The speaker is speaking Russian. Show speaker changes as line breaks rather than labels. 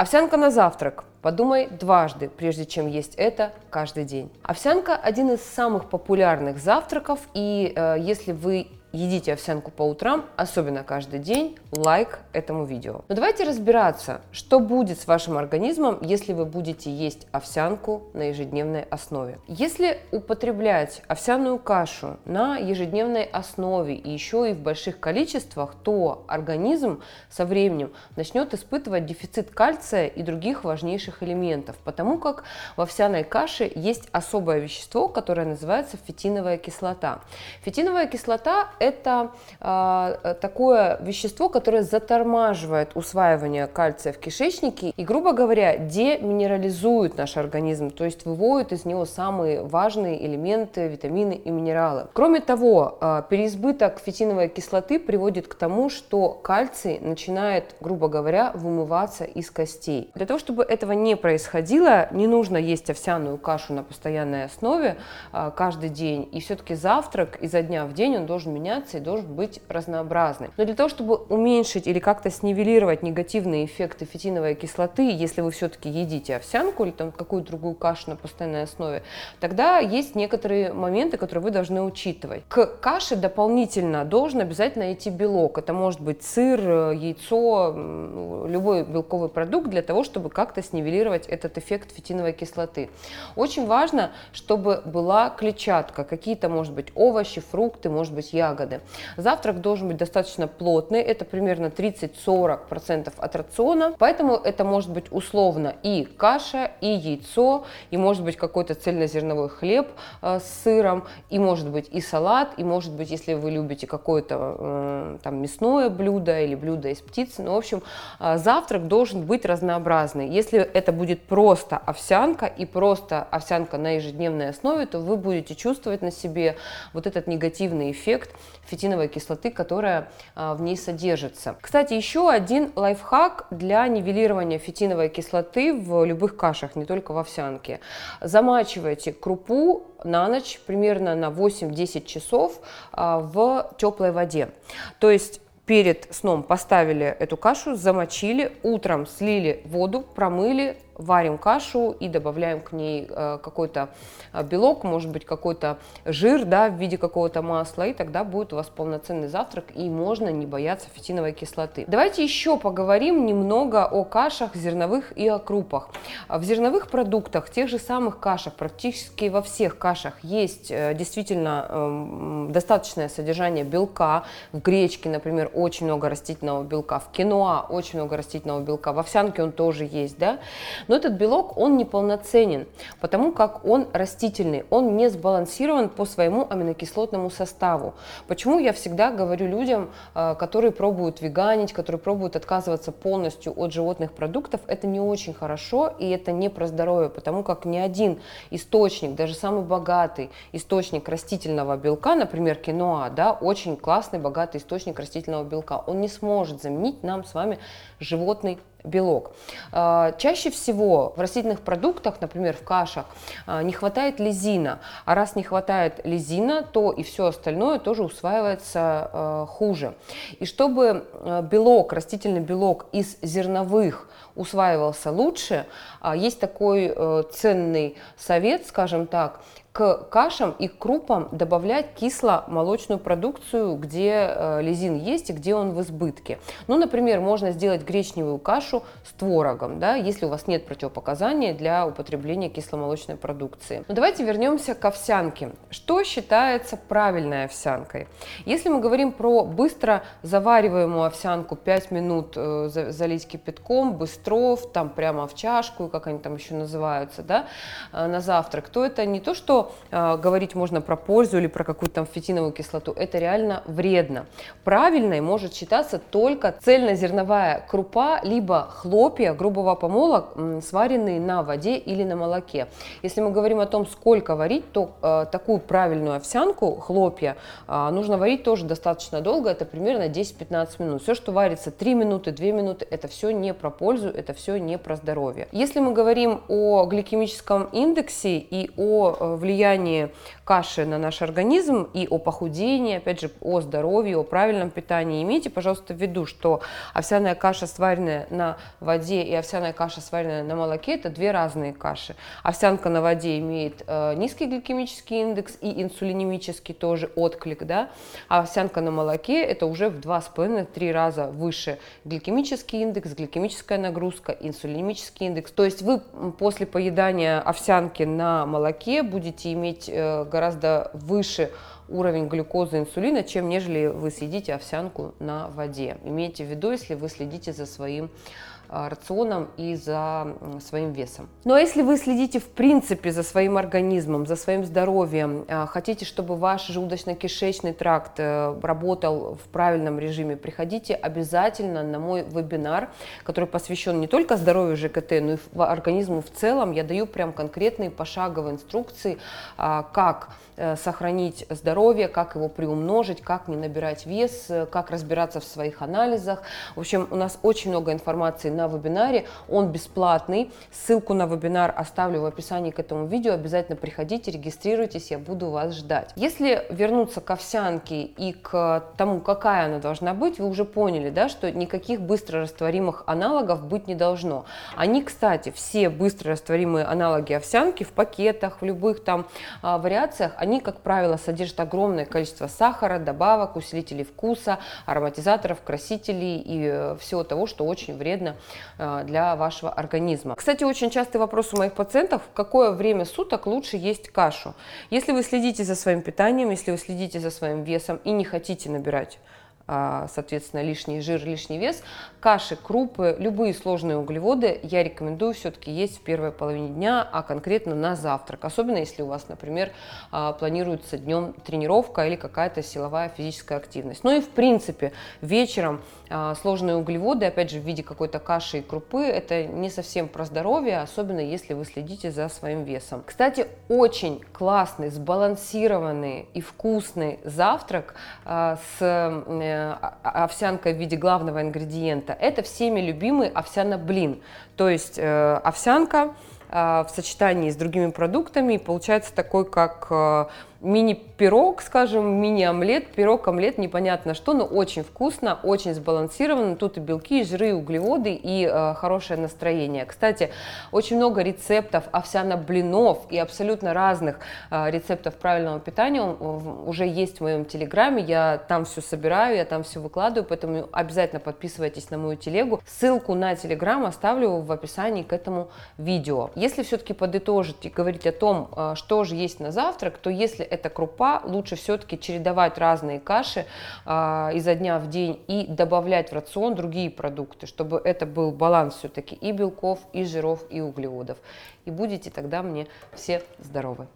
Овсянка на завтрак. Подумай дважды, прежде чем есть это каждый день. Овсянка один из самых популярных завтраков, и э, если вы едите овсянку по утрам, особенно каждый день, лайк этому видео. Но давайте разбираться, что будет с вашим организмом, если вы будете есть овсянку на ежедневной основе. Если употреблять овсяную кашу на ежедневной основе и еще и в больших количествах, то организм со временем начнет испытывать дефицит кальция и других важнейших элементов, потому как в овсяной каше есть особое вещество, которое называется фитиновая кислота. Фитиновая кислота это э, такое вещество, которое затормаживает усваивание кальция в кишечнике и, грубо говоря, деминерализует наш организм, то есть выводит из него самые важные элементы, витамины и минералы. Кроме того, э, переизбыток фитиновой кислоты приводит к тому, что кальций начинает, грубо говоря, вымываться из костей. Для того, чтобы этого не происходило, не нужно есть овсяную кашу на постоянной основе э, каждый день, и все-таки завтрак изо дня в день он должен меняться комбинаций должен быть разнообразный. Но для того, чтобы уменьшить или как-то снивелировать негативные эффекты фитиновой кислоты, если вы все-таки едите овсянку или там какую-то другую кашу на постоянной основе, тогда есть некоторые моменты, которые вы должны учитывать. К каше дополнительно должен обязательно идти белок. Это может быть сыр, яйцо, любой белковый продукт для того, чтобы как-то снивелировать этот эффект фитиновой кислоты. Очень важно, чтобы была клетчатка, какие-то, может быть, овощи, фрукты, может быть, ягоды ягоды. Завтрак должен быть достаточно плотный, это примерно 30-40% от рациона, поэтому это может быть условно и каша, и яйцо, и может быть какой-то цельнозерновой хлеб э, с сыром, и может быть и салат, и может быть, если вы любите какое-то э, там мясное блюдо или блюдо из птицы, ну, в общем, э, завтрак должен быть разнообразный. Если это будет просто овсянка и просто овсянка на ежедневной основе, то вы будете чувствовать на себе вот этот негативный эффект фитиновой кислоты, которая а, в ней содержится. Кстати, еще один лайфхак для нивелирования фитиновой кислоты в любых кашах, не только в овсянке. Замачивайте крупу на ночь примерно на 8-10 часов а, в теплой воде. То есть перед сном поставили эту кашу, замочили, утром слили воду, промыли, варим кашу и добавляем к ней э, какой-то э, белок, может быть какой-то жир да, в виде какого-то масла, и тогда будет у вас полноценный завтрак, и можно не бояться фитиновой кислоты. Давайте еще поговорим немного о кашах зерновых и о крупах. В зерновых продуктах, тех же самых кашах, практически во всех кашах есть э, действительно эм, достаточное содержание белка. В гречке, например, очень много растительного белка, в киноа очень много растительного белка, в овсянке он тоже есть, да, но этот белок, он неполноценен, потому как он растительный, он не сбалансирован по своему аминокислотному составу. Почему я всегда говорю людям, э, которые пробуют веганить, которые пробуют отказываться полностью от животных продуктов, это не очень хорошо и это не про здоровье, потому как ни один источник, даже самый богатый источник растительного белка, например, киноа, да, очень классный, богатый источник растительного белка, он не сможет заменить нам с вами животный белок. А, чаще всего в растительных продуктах, например, в кашах, а, не хватает лизина. А раз не хватает лизина, то и все остальное тоже усваивается а, хуже. И чтобы белок, растительный белок из зерновых усваивался лучше, есть такой э, ценный совет, скажем так, к кашам и крупам добавлять кисломолочную продукцию, где э, лизин есть и где он в избытке. Ну, например, можно сделать гречневую кашу с творогом, да, если у вас нет противопоказаний для употребления кисломолочной продукции. Но давайте вернемся к овсянке. Что считается правильной овсянкой? Если мы говорим про быстро завариваемую овсянку, 5 минут э, залить кипятком, быстров, там прямо в чашку, как они там еще называются, да, э, на завтрак, то это не то, что э, говорить можно про пользу или про какую-то там фитиновую кислоту, это реально вредно. Правильной может считаться только цельнозерновая крупа, либо хлопья грубого помола, сваренные на воде или на молоке. Если мы говорим о том, сколько варить, то э, такую правильную овсянку, хлопья, э, нужно варить тоже достаточно долго, это примерно 10-15 минут. Все, что варится 3 минуты, 2 минуты, это все не про пользу, это все не про здоровье. Если мы говорим о гликемическом индексе и о влиянии влиянии каши на наш организм и о похудении, опять же, о здоровье, о правильном питании, имейте, пожалуйста, в виду, что овсяная каша, сваренная на воде, и овсяная каша, сваренная на молоке, это две разные каши. Овсянка на воде имеет э, низкий гликемический индекс и инсулинемический тоже отклик, да, а овсянка на молоке это уже в 2,5-3 раза выше гликемический индекс, гликемическая нагрузка, инсулинемический индекс. То есть вы после поедания овсянки на молоке будете иметь э, гораздо выше уровень глюкозы и инсулина, чем нежели вы съедите овсянку на воде. Имейте в виду, если вы следите за своим рационом и за своим весом. А если вы следите в принципе за своим организмом, за своим здоровьем, а, хотите, чтобы ваш желудочно-кишечный тракт э, работал в правильном режиме, приходите обязательно на мой вебинар, который посвящен не только здоровью ЖКТ, но и организму в целом. Я даю прям конкретные пошаговые инструкции, а, как э, сохранить здоровье, как его приумножить, как не набирать вес, э, как разбираться в своих анализах. В общем, у нас очень много информации на вебинаре, он бесплатный. Ссылку на вебинар оставлю в описании к этому видео. Обязательно приходите, регистрируйтесь, я буду вас ждать. Если вернуться к овсянке и к тому, какая она должна быть, вы уже поняли, да, что никаких быстрорастворимых аналогов быть не должно. Они, кстати, все быстрорастворимые аналоги овсянки в пакетах, в любых там а, вариациях, они, как правило, содержат огромное количество сахара, добавок, усилителей вкуса, ароматизаторов, красителей и э, всего того, что очень вредно для вашего организма. Кстати, очень частый вопрос у моих пациентов, в какое время суток лучше есть кашу. Если вы следите за своим питанием, если вы следите за своим весом и не хотите набирать соответственно, лишний жир, лишний вес. Каши, крупы, любые сложные углеводы я рекомендую все-таки есть в первой половине дня, а конкретно на завтрак. Особенно если у вас, например, а, планируется днем тренировка или какая-то силовая физическая активность. Ну и в принципе вечером а, сложные углеводы, опять же, в виде какой-то каши и крупы, это не совсем про здоровье, особенно если вы следите за своим весом. Кстати, очень классный, сбалансированный и вкусный завтрак с э, овсянка в виде главного ингредиента, это всеми любимый овсяно-блин. То есть э, овсянка э, в сочетании с другими продуктами получается такой, как э, мини-пирог, скажем, мини-омлет, пирог-омлет, непонятно что, но очень вкусно, очень сбалансированно. Тут и белки, и жиры, и углеводы, и э, хорошее настроение. Кстати, очень много рецептов овсяно-блинов и абсолютно разных э, рецептов правильного питания уже есть в моем телеграме. Я там все собираю, я там все выкладываю, поэтому обязательно подписывайтесь на мою телегу. Ссылку на телеграм оставлю в описании к этому видео. Если все-таки подытожить и говорить о том, э, что же есть на завтрак, то если это крупа, лучше все-таки чередовать разные каши э, изо дня в день и добавлять в рацион другие продукты, чтобы это был баланс все-таки и белков, и жиров, и углеводов. И будете тогда мне все здоровы.